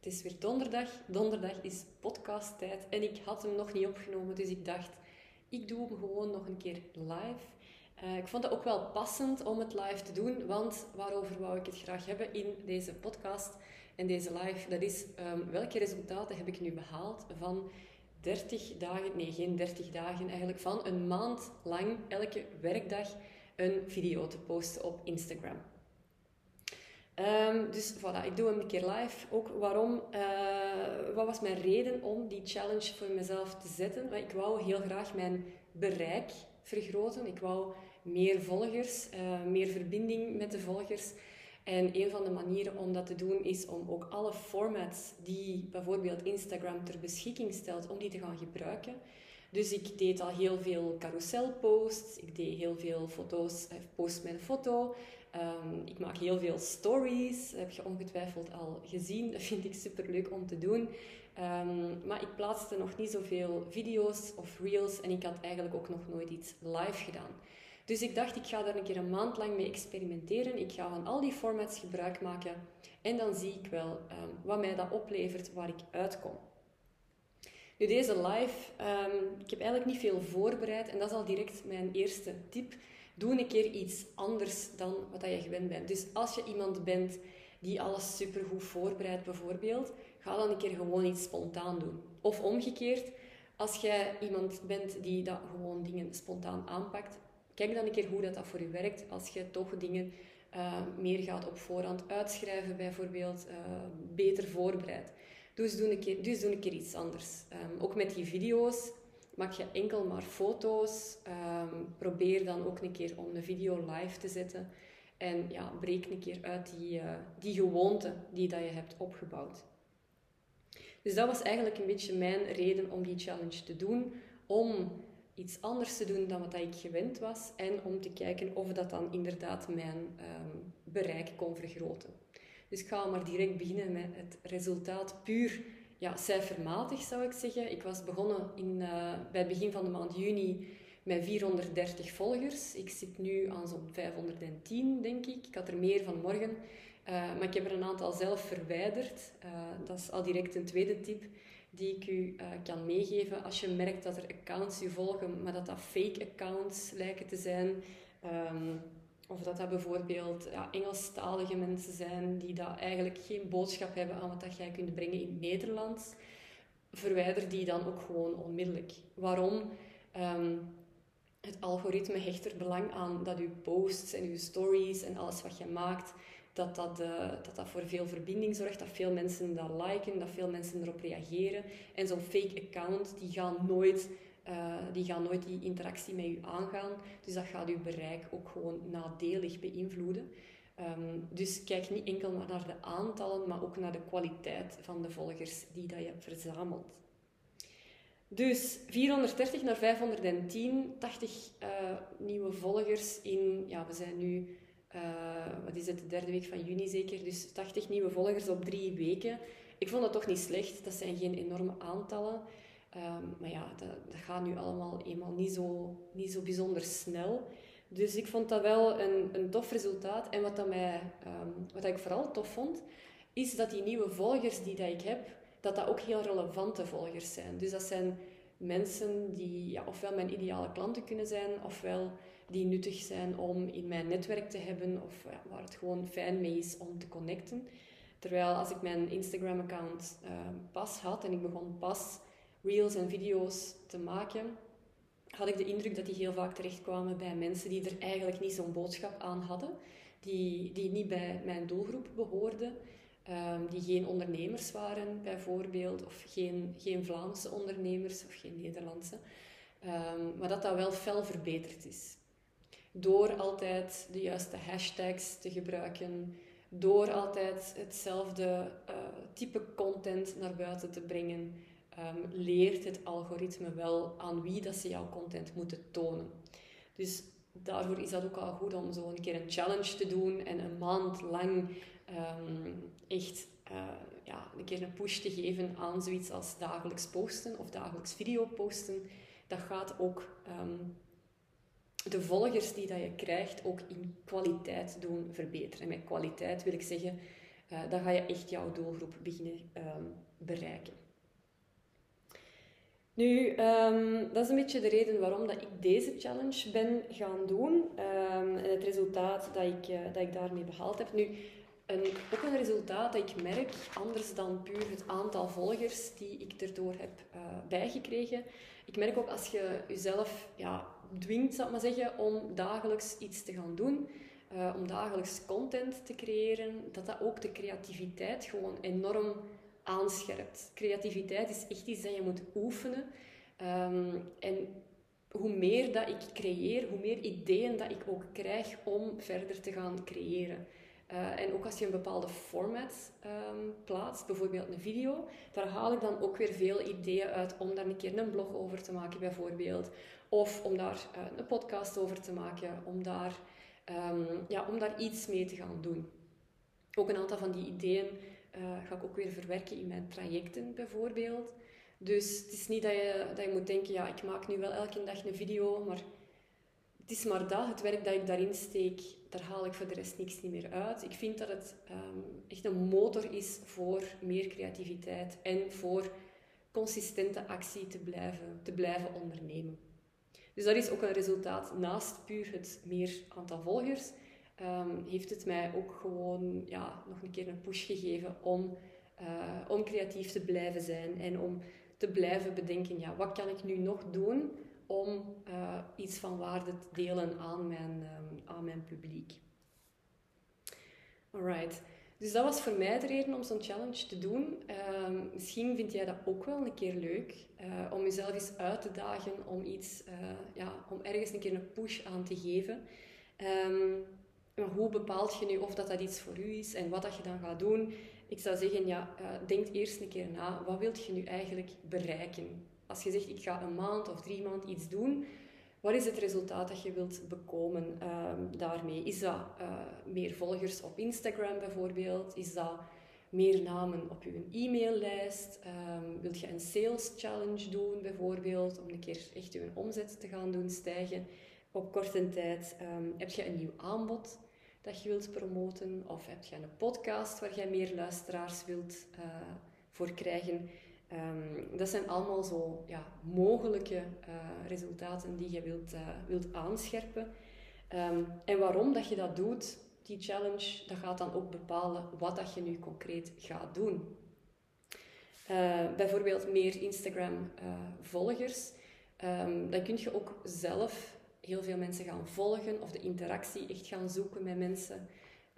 Het is weer donderdag. Donderdag is podcasttijd en ik had hem nog niet opgenomen, dus ik dacht, ik doe hem gewoon nog een keer live. Uh, ik vond het ook wel passend om het live te doen, want waarover wou ik het graag hebben in deze podcast en deze live, dat is um, welke resultaten heb ik nu behaald van 30 dagen, nee geen 30 dagen eigenlijk, van een maand lang elke werkdag een video te posten op Instagram. Um, dus voilà, ik doe hem een keer live. Ook waarom, uh, wat was mijn reden om die challenge voor mezelf te zetten? Ik wou heel graag mijn bereik vergroten. Ik wou meer volgers, uh, meer verbinding met de volgers. En een van de manieren om dat te doen is om ook alle formats die bijvoorbeeld Instagram ter beschikking stelt, om die te gaan gebruiken. Dus ik deed al heel veel carouselposts, ik deed heel veel foto's, eh, post met een foto. Um, ik maak heel veel stories, heb je ongetwijfeld al gezien. Dat vind ik super leuk om te doen. Um, maar ik plaatste nog niet zoveel video's of reels en ik had eigenlijk ook nog nooit iets live gedaan. Dus ik dacht, ik ga daar een keer een maand lang mee experimenteren. Ik ga van al die formats gebruik maken en dan zie ik wel um, wat mij dat oplevert, waar ik uitkom. Nu, deze live, ik heb eigenlijk niet veel voorbereid en dat is al direct mijn eerste tip. Doe een keer iets anders dan wat je gewend bent. Dus als je iemand bent die alles supergoed voorbereidt, bijvoorbeeld, ga dan een keer gewoon iets spontaan doen. Of omgekeerd, als jij iemand bent die dat gewoon dingen spontaan aanpakt, kijk dan een keer hoe dat, dat voor je werkt. Als je toch dingen uh, meer gaat op voorhand uitschrijven, bijvoorbeeld, uh, beter voorbereid. Dus doe een keer, dus doe een keer iets anders. Um, ook met die video's maak je enkel maar foto's. Um, probeer dan ook een keer om de video live te zetten. En ja, breek een keer uit die, uh, die gewoonte die dat je hebt opgebouwd. Dus dat was eigenlijk een beetje mijn reden om die challenge te doen. Om iets anders te doen dan wat ik gewend was. En om te kijken of dat dan inderdaad mijn um, bereik kon vergroten. Dus ik ga maar direct beginnen met het resultaat puur ja, cijfermatig, zou ik zeggen. Ik was begonnen in, uh, bij het begin van de maand juni met 430 volgers. Ik zit nu aan zo'n 510, denk ik. Ik had er meer van morgen. Uh, maar ik heb er een aantal zelf verwijderd. Uh, dat is al direct een tweede tip die ik u kan meegeven. Als je merkt dat er accounts je volgen, maar dat dat fake accounts lijken te zijn... Um, of dat dat bijvoorbeeld ja, Engelstalige mensen zijn die dat eigenlijk geen boodschap hebben aan wat dat jij kunt brengen in het Nederlands. Verwijder die dan ook gewoon onmiddellijk. Waarom? Um, het algoritme hecht er belang aan dat uw posts en uw stories en alles wat je maakt, dat dat, uh, dat dat voor veel verbinding zorgt, dat veel mensen dat liken, dat veel mensen erop reageren. En zo'n fake account, die gaan nooit uh, die gaan nooit die interactie met u aangaan. Dus dat gaat uw bereik ook gewoon nadelig beïnvloeden. Um, dus kijk niet enkel maar naar de aantallen, maar ook naar de kwaliteit van de volgers die dat je verzamelt. Dus 430 naar 510, 80 uh, nieuwe volgers in, ja, we zijn nu, uh, wat is het, de derde week van juni zeker, dus 80 nieuwe volgers op drie weken. Ik vond dat toch niet slecht, dat zijn geen enorme aantallen. Um, maar ja, dat, dat, gaat nu allemaal eenmaal niet zo, niet zo bijzonder snel. Dus ik vond dat wel een, een tof resultaat. En wat, dat mij, um, wat ik vooral tof vond, is dat die nieuwe volgers die dat ik heb, dat dat ook heel relevante volgers zijn. Dus dat zijn mensen die ja, ofwel mijn ideale klanten kunnen zijn, ofwel die nuttig zijn om in mijn netwerk te hebben, of ja, waar het gewoon fijn mee is om te connecten. Terwijl als ik mijn Instagram-account uh, pas had en ik begon pas reels en video's te maken, had ik de indruk dat die heel vaak terechtkwamen bij mensen die er eigenlijk niet zo'n boodschap aan hadden, die, die niet bij mijn doelgroep behoorden, um, die geen ondernemers waren bijvoorbeeld, of geen, geen Vlaamse ondernemers of geen Nederlandse, um, maar dat dat wel fel verbeterd is. Door altijd de juiste hashtags te gebruiken, door altijd hetzelfde uh, type content naar buiten te brengen, um, leert het algoritme wel aan wie dat ze jouw content moeten tonen. Dus daarvoor is dat ook al goed om zo een keer een challenge te doen en een maand lang um, echt uh, ja, een keer een push te geven aan zoiets als dagelijks posten of dagelijks video posten. Dat gaat ook um, de volgers die dat je krijgt ook in kwaliteit doen verbeteren. En met kwaliteit wil ik zeggen dan ga je echt jouw doelgroep beginnen ehm, bereiken. Nu, ehm, dat is een beetje de reden waarom dat ik deze challenge ben gaan doen. Um, en het resultaat dat ik, uh, dat ik daarmee behaald heb. Nu, een, ook een resultaat dat ik merk, anders dan puur het aantal volgers die ik erdoor heb uh, bijgekregen. Ik merk ook als je jezelf ja, dwingt, zal ik maar zeggen, om dagelijks iets te gaan doen, uh, om dagelijks content te creëren, dat dat ook de creativiteit gewoon enorm aanscherpt. Creativiteit is echt iets dat je moet oefenen. Um, en hoe meer dat ik creëer, hoe meer ideeën dat ik ook krijg om verder te gaan creëren. Uh, en ook als je een bepaalde format um, plaatst, bijvoorbeeld een video, daar haal ik dan ook weer veel ideeën uit om daar een keer een blog over te maken, bijvoorbeeld. Of om daar uh, een podcast over te maken, om daar, um, ja, om daar iets mee te gaan doen. Ook een aantal van die ideeën uh, ga ik ook weer verwerken in mijn trajecten bijvoorbeeld. Dus het is niet dat je, dat je moet denken, ja, ik maak nu wel elke dag een video, maar het is maar dat, het werk dat ik daarin steek, daar haal ik voor de rest niks niet meer uit. Ik vind dat het um, echt een motor is voor meer creativiteit en voor consistente actie te blijven, te blijven ondernemen. Dus dat is ook een resultaat naast puur het meer aantal volgers um, heeft het mij ook gewoon ja, nog een keer een push gegeven om, uh, om creatief te blijven zijn en om te blijven bedenken, ja, wat kan ik nu nog doen om uh, iets van waarde te delen aan mijn, um, aan mijn publiek. Alright. Dus dat was voor mij de reden om zo'n challenge te doen. Uh, misschien vind jij dat ook wel een keer leuk, uh, om jezelf eens uit te dagen, om, iets, ja, om ergens een keer een push aan te geven. Hoe bepaalt je nu of dat, dat iets voor u is en wat dat je dan gaat doen? Ik zou zeggen, ja, uh, denk eerst een keer na. Wat wilt je nu eigenlijk bereiken? Als je zegt, ik ga een maand of drie maanden iets doen, wat is het resultaat dat je wilt bekomen uh, daarmee? Is dat uh, meer volgers op Instagram bijvoorbeeld? Is dat meer namen op je e-maillijst? Um, wilt je een sales challenge doen bijvoorbeeld, om een keer echt je omzet te gaan doen stijgen? Op korte tijd? Um, heb je een nieuw aanbod dat je wilt promoten? Of heb je een podcast waar je meer luisteraars wilt uh, voor krijgen? Um, dat zijn allemaal zo ja, mogelijke uh, resultaten die je wilt, uh, wilt aanscherpen. Um, en waarom dat je dat doet, die challenge, dat gaat dan ook bepalen wat dat je nu concreet gaat doen. bijvoorbeeld meer Instagram-volgers. Um, dan kun je ook zelf heel veel mensen gaan volgen of de interactie echt gaan zoeken met mensen.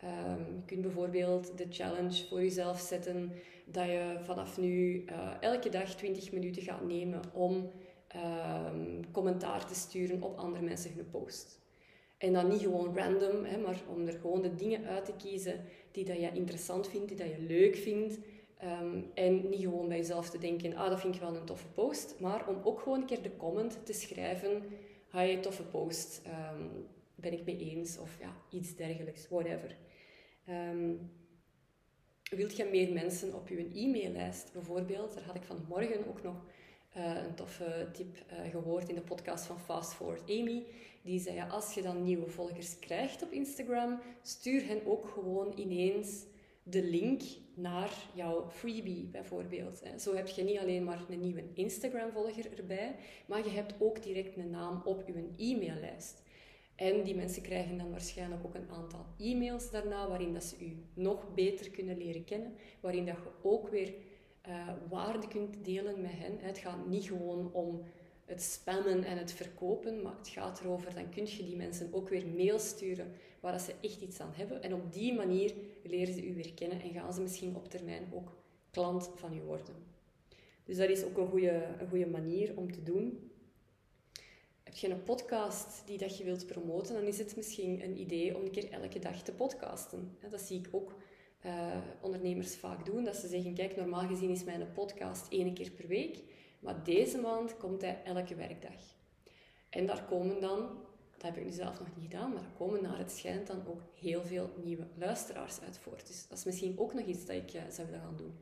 Um, je kunt bijvoorbeeld de challenge voor jezelf zetten dat je vanaf nu uh, elke dag 20 minuten gaat nemen om um, commentaar te sturen op andere mensen hun post. En dan niet gewoon random, hè, maar om er gewoon de dingen uit te kiezen die dat je interessant vindt, die dat je leuk vindt. Um, en niet gewoon bij jezelf te denken, ah, dat vind ik wel een toffe post. Maar om ook gewoon een keer de comment te schrijven je toffe post, um, ben ik mee eens, of ja, iets dergelijks, whatever. Um, wilt je meer mensen op je e-maillijst bijvoorbeeld? Daar had ik vanmorgen ook nog uh, een toffe tip uh, gehoord in de podcast van Fast Forward Amy. Die zei, ja, als je dan nieuwe volgers krijgt op Instagram, stuur hen ook gewoon ineens de link naar jouw freebie bijvoorbeeld. Zo heb je niet alleen maar een nieuwe Instagram-volger erbij, maar je hebt ook direct een naam op je e-maillijst. En die mensen krijgen dan waarschijnlijk ook een aantal e-mails daarna, waarin dat ze u nog beter kunnen leren kennen, waarin dat je ook weer uh, waarde kunt delen met hen. Het gaat niet gewoon om het spammen en het verkopen, maar het gaat erover, dan kun je die mensen ook weer mail sturen waar ze echt iets aan hebben. En op die manier leren ze u weer kennen en gaan ze misschien op termijn ook klant van u worden. Dus dat is ook een goede, een goede manier om te doen. Heb je een podcast die dat je wilt promoten, dan is het misschien een idee om een keer elke dag te podcasten. Dat zie ik ook uh, ondernemers vaak doen, dat ze zeggen, kijk, normaal gezien is mijn podcast één keer per week, maar deze maand komt hij elke werkdag. En daar komen dan dat heb ik nu zelf nog niet gedaan, maar er komen naar het schijnt dan ook heel veel nieuwe luisteraars uit voort. Dus dat is misschien ook nog iets dat ik uh, zou willen gaan doen.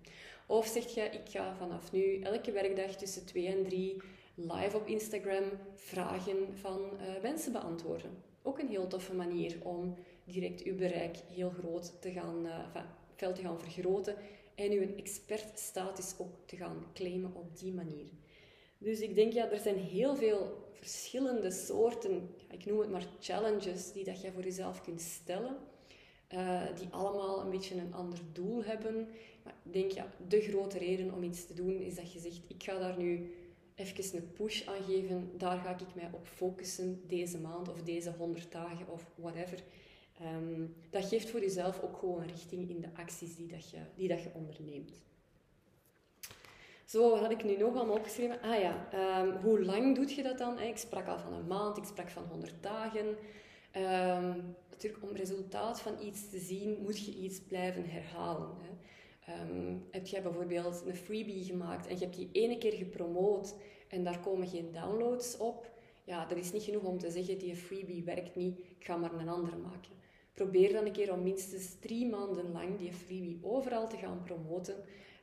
Of zeg je, ik ga vanaf nu elke werkdag tussen 2 en 3 live op Instagram vragen van mensen beantwoorden. Ook een heel toffe manier om direct uw bereik heel groot te gaan, uh, veld te gaan vergroten en uw expertstatus ook te gaan claimen op die manier. Dus ik denk, ja, er zijn heel veel verschillende soorten, ik noem het maar challenges, die dat je voor jezelf kunt stellen. Uh, die allemaal een beetje een ander doel hebben. Maar ik denk, ja, de grote reden om iets te doen is dat je zegt, ik ga daar nu even een push aan geven. Daar ga ik mij op focussen deze maand of deze 100 dagen of whatever. Ehm, dat geeft voor jezelf ook gewoon richting in de acties die, dat je, die dat je onderneemt. Zo, had ik nu nog allemaal opgeschreven? Ah ja, ehm, hoe lang doe je dat dan? Ik sprak al van een maand, ik sprak van 100 dagen. Um, natuurlijk, om resultaat van iets te zien, moet je iets blijven herhalen. Hè. heb jij bijvoorbeeld een freebie gemaakt en je hebt die ene keer gepromoot en daar komen geen downloads op, ja, dat is niet genoeg om te zeggen, die freebie werkt niet, ik ga maar een andere maken. Probeer dan een keer om minstens drie maanden lang die freebie overal te gaan promoten.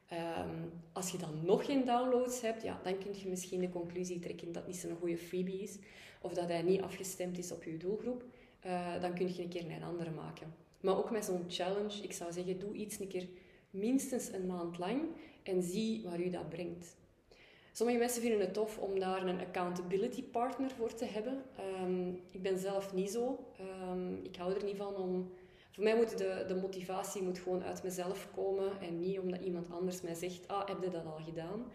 Ehm, als je dan nog geen downloads hebt, ja, dan kun je misschien de conclusie trekken dat het niet zo'n goede freebie is. Of dat hij niet afgestemd is op je doelgroep. Uh, dan kun je een keer een andere maken. Maar ook met zo'n challenge, ik zou zeggen, doe iets een keer minstens een maand lang en zie waar u dat brengt. Sommige mensen vinden het tof om daar een accountability partner voor te hebben. Ehm, ik ben zelf niet zo. Um, ik hou er niet van om... Voor mij moet de, de motivatie moet gewoon uit mezelf komen en niet omdat iemand anders mij zegt, ah, heb je dat al gedaan?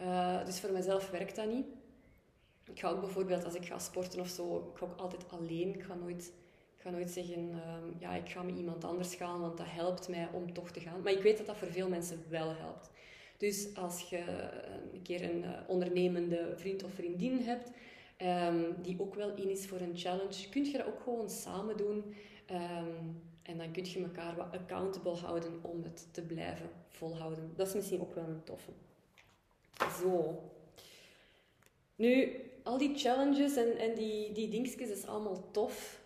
Uh, dus voor mezelf werkt dat niet. Ik ga ook bijvoorbeeld, als ik ga sporten of zo, ik ga ook altijd alleen. Ik ga nooit, ik ga nooit zeggen, um, ja, ik ga met iemand anders gaan, want dat helpt mij om toch te gaan. Maar ik weet dat dat voor veel mensen wel helpt. Dus als je een keer een eh, ondernemende vriend of vriendin hebt, um, die ook wel in is voor een challenge, kun je dat ook gewoon samen doen. Um, en dan kun je elkaar wat accountable houden om het te blijven volhouden. Dat is misschien ook wel een toffe. Zo. Nu, al die challenges en, en die, die dingetjes is allemaal tof.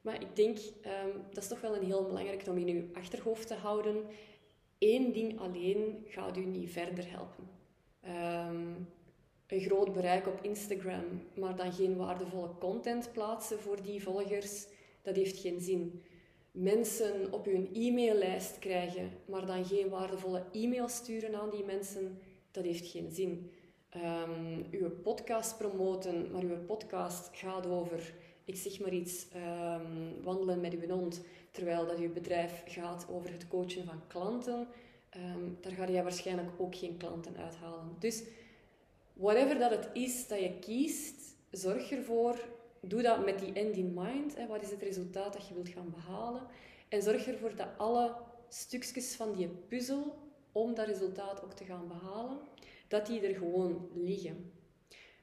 Maar ik denk, um, dat is toch wel een heel belangrijk om in je achterhoofd te houden één ding alleen gaat u niet verder helpen. Ehm, een groot bereik op Instagram, maar dan geen waardevolle content plaatsen voor die volgers, dat heeft geen zin. Mensen op uw e-maillijst krijgen, maar dan geen waardevolle e-mail sturen aan die mensen, dat heeft geen zin. Um, uw podcast promoten, maar uw podcast gaat over, ik zeg maar iets, um, wandelen met uw hond Terwijl dat je bedrijf gaat over het coachen van klanten, um, daar ga je waarschijnlijk ook geen klanten uithalen. Dus whatever dat het is dat je kiest, zorg ervoor, doe dat met die end in mind. Hè, wat is het resultaat dat je wilt gaan behalen? En zorg ervoor dat alle stukjes van die puzzel, om dat resultaat ook te gaan behalen, dat die er gewoon liggen.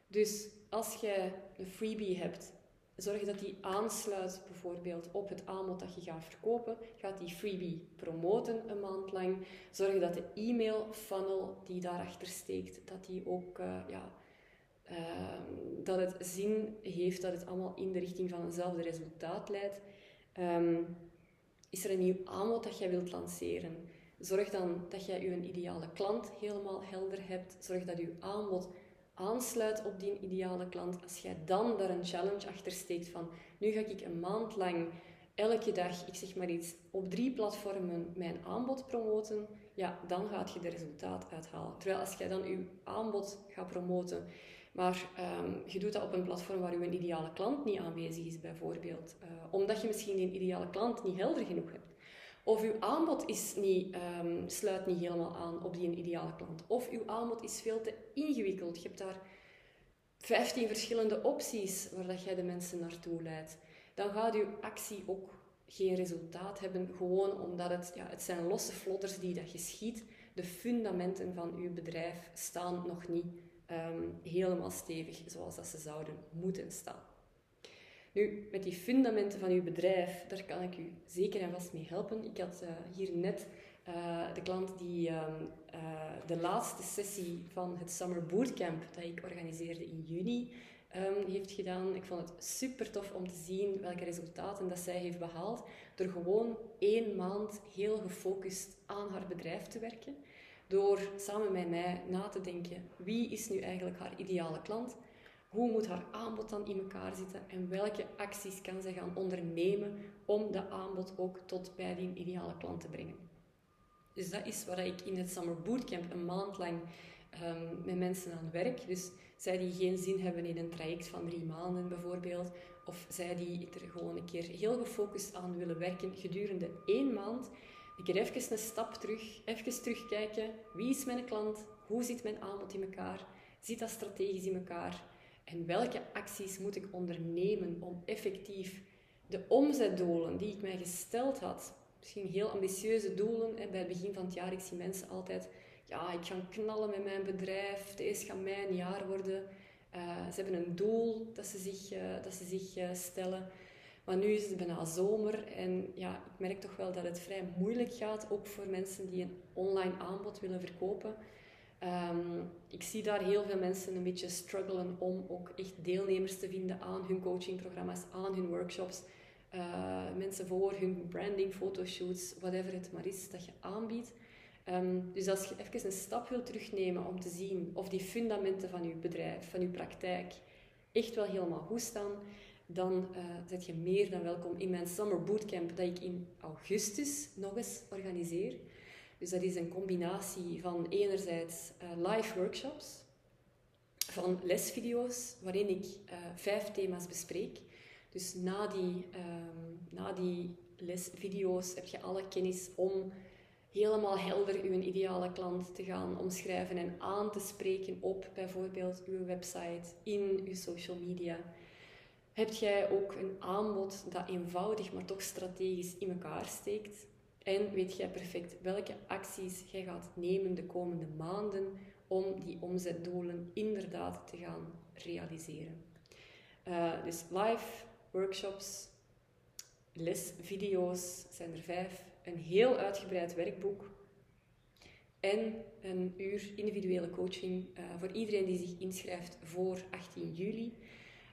Dus als je een freebie hebt Zorg dat die aansluit bijvoorbeeld op het aanbod dat je gaat verkopen. Gaat die freebie promoten een maand lang. Zorg dat de e-mail funnel die daarachter steekt, dat die ook uh, ja, uh, dat het zin heeft, dat het allemaal in de richting van hetzelfde resultaat leidt. Um, is er een nieuw aanbod dat jij wilt lanceren? Zorg dan dat jij je ideale klant helemaal helder hebt. Zorg dat je aanbod aansluit op die ideale klant, als jij dan daar een challenge achter steekt van nu ga ik een maand lang elke dag, ik zeg maar iets, op drie platformen mijn aanbod promoten, ja, dan gaat je de resultaat uithalen. Terwijl als jij dan je aanbod gaat promoten, maar ehm, je doet dat op een platform waar je ideale klant niet aanwezig is, bijvoorbeeld, uh, omdat je misschien die ideale klant niet helder genoeg hebt. Of uw aanbod is niet, um, sluit niet helemaal aan op die ideale klant. Of uw aanbod is veel te ingewikkeld. Je hebt daar 15 verschillende opties waar dat jij de mensen naartoe leidt. Dan gaat uw actie ook geen resultaat hebben, gewoon omdat het, ja, het zijn losse vlodders die dat je schiet. De fundamenten van uw bedrijf staan nog niet um, helemaal stevig zoals dat ze zouden moeten staan. Nu, met die fundamenten van uw bedrijf, daar kan ik u zeker en vast mee helpen. Ik had uh, hier net uh, de klant die uh, de laatste sessie van het Summer Bootcamp dat ik organiseerde in juni um, heeft gedaan. Ik vond het super tof om te zien welke resultaten dat zij heeft behaald door gewoon één maand heel gefocust aan haar bedrijf te werken. Door samen met mij na te denken, wie is nu eigenlijk haar ideale klant? Hoe moet haar aanbod dan in elkaar zitten en welke acties kan ze gaan ondernemen om dat aanbod ook tot bij die ideale klant te brengen? Dus dat is waar ik in het Summer Bootcamp een maand lang ehm, met mensen aan werk. Dus zij die geen zin hebben in een traject van drie maanden bijvoorbeeld, of zij die er gewoon een keer heel gefocust aan willen werken gedurende één maand, een keer even een stap terug, even terugkijken. Wie is mijn klant? Hoe zit mijn aanbod in elkaar? Zit dat strategisch in elkaar? En welke acties moet ik ondernemen om effectief de omzetdoelen die ik mij gesteld had, misschien heel ambitieuze doelen, bij het begin van het jaar, ik zie mensen altijd, ja, ik ga knallen met mijn bedrijf, deze gaat mijn jaar worden. Uh, ze hebben een doel dat ze zich, uh, dat ze zich uh, stellen. Maar nu is het bijna zomer en ja, ik merk toch wel dat het vrij moeilijk gaat, ook voor mensen die een online aanbod willen verkopen. Um, ik zie daar heel veel mensen een beetje struggelen om ook echt deelnemers te vinden aan hun coachingprogramma's, aan hun workshops. Uh, mensen voor hun branding, fotoshoots, whatever het maar is dat je aanbiedt. Um, dus als je even een stap wilt terugnemen om te zien of die fundamenten van je bedrijf, van je praktijk, echt wel helemaal goed staan, dan uh, zet je meer dan welkom in mijn Summer Bootcamp dat ik in augustus nog eens organiseer. Dus dat is een combinatie van enerzijds uh, live workshops, van lesvideo's, waarin ik uh, vijf thema's bespreek. Dus na die, um, na die lesvideo's heb je alle kennis om helemaal helder uw ideale klant te gaan omschrijven en aan te spreken op bijvoorbeeld uw website, in uw social media. Heb jij ook een aanbod dat eenvoudig maar toch strategisch in elkaar steekt? En weet jij perfect welke acties jij gaat nemen de komende maanden om die omzetdoelen inderdaad te gaan realiseren. Uh, dus live workshops, lesvideo's zijn er vijf, een heel uitgebreid werkboek en een uur individuele coaching uh, voor iedereen die zich inschrijft voor 18 juli.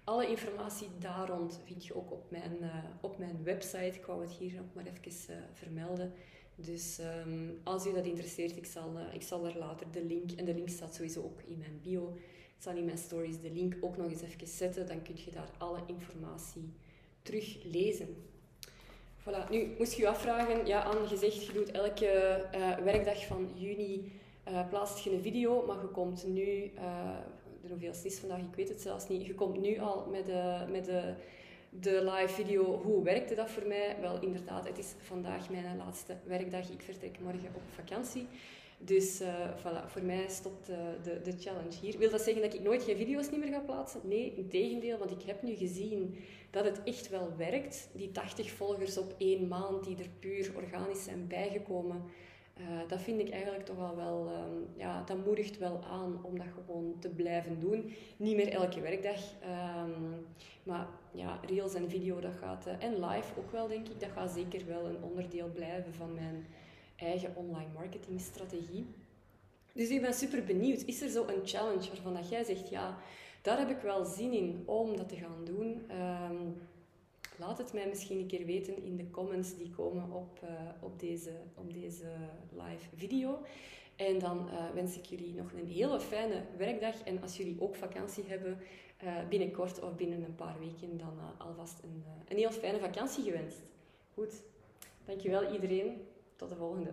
Alle informatie daar rond vind je ook op mijn, uh, op mijn website. Ik wou het hier nog maar even uh, vermelden. Dus um, als u dat interesseert, ik zal, uh, ik zal er later de link, en de link staat sowieso ook in mijn bio, ik zal in mijn stories de link ook nog eens even zetten, dan kun je daar alle informatie teruglezen. Voilà, nu moest je je afvragen, ja, Anne, gezegd, je doet elke werkdag van juni, plaatst je een video, maar je komt nu hoeveelste is vandaag, ik weet het zelfs niet. Je komt nu al met de, met de, de live video. Hoe werkte dat voor mij? Wel, inderdaad, het is vandaag mijn laatste werkdag. Ik vertrek morgen op vakantie. Dus uh, voilà, voor mij stopt uh, de, de challenge hier. Wil dat zeggen dat ik nooit geen video's niet meer ga plaatsen? Nee, in tegendeel, want ik heb nu gezien dat het echt wel werkt. Die 80 volgers op één maand die er puur organisch zijn bijgekomen. Uh, dat vind ik eigenlijk toch al wel, um, ja, dat moedigt wel aan om dat gewoon te blijven doen. Niet meer elke werkdag, um, maar ja, reels en video, dat gaat, uh, en live ook wel denk ik, dat gaat zeker wel een onderdeel blijven van mijn eigen online marketingstrategie. Dus ik ben super benieuwd, is er zo een challenge waarvan dat jij zegt, ja, daar heb ik wel zin in om dat te gaan doen. Um, laat het mij misschien een keer weten in de comments die komen op, uh, op, deze, op deze live video. En dan uh, wens ik jullie nog een hele fijne werkdag. En als jullie ook vakantie hebben, uh, binnenkort of binnen een paar weken, dan alvast een, een heel fijne vakantie gewenst. Goed, dankjewel iedereen. Tot de volgende.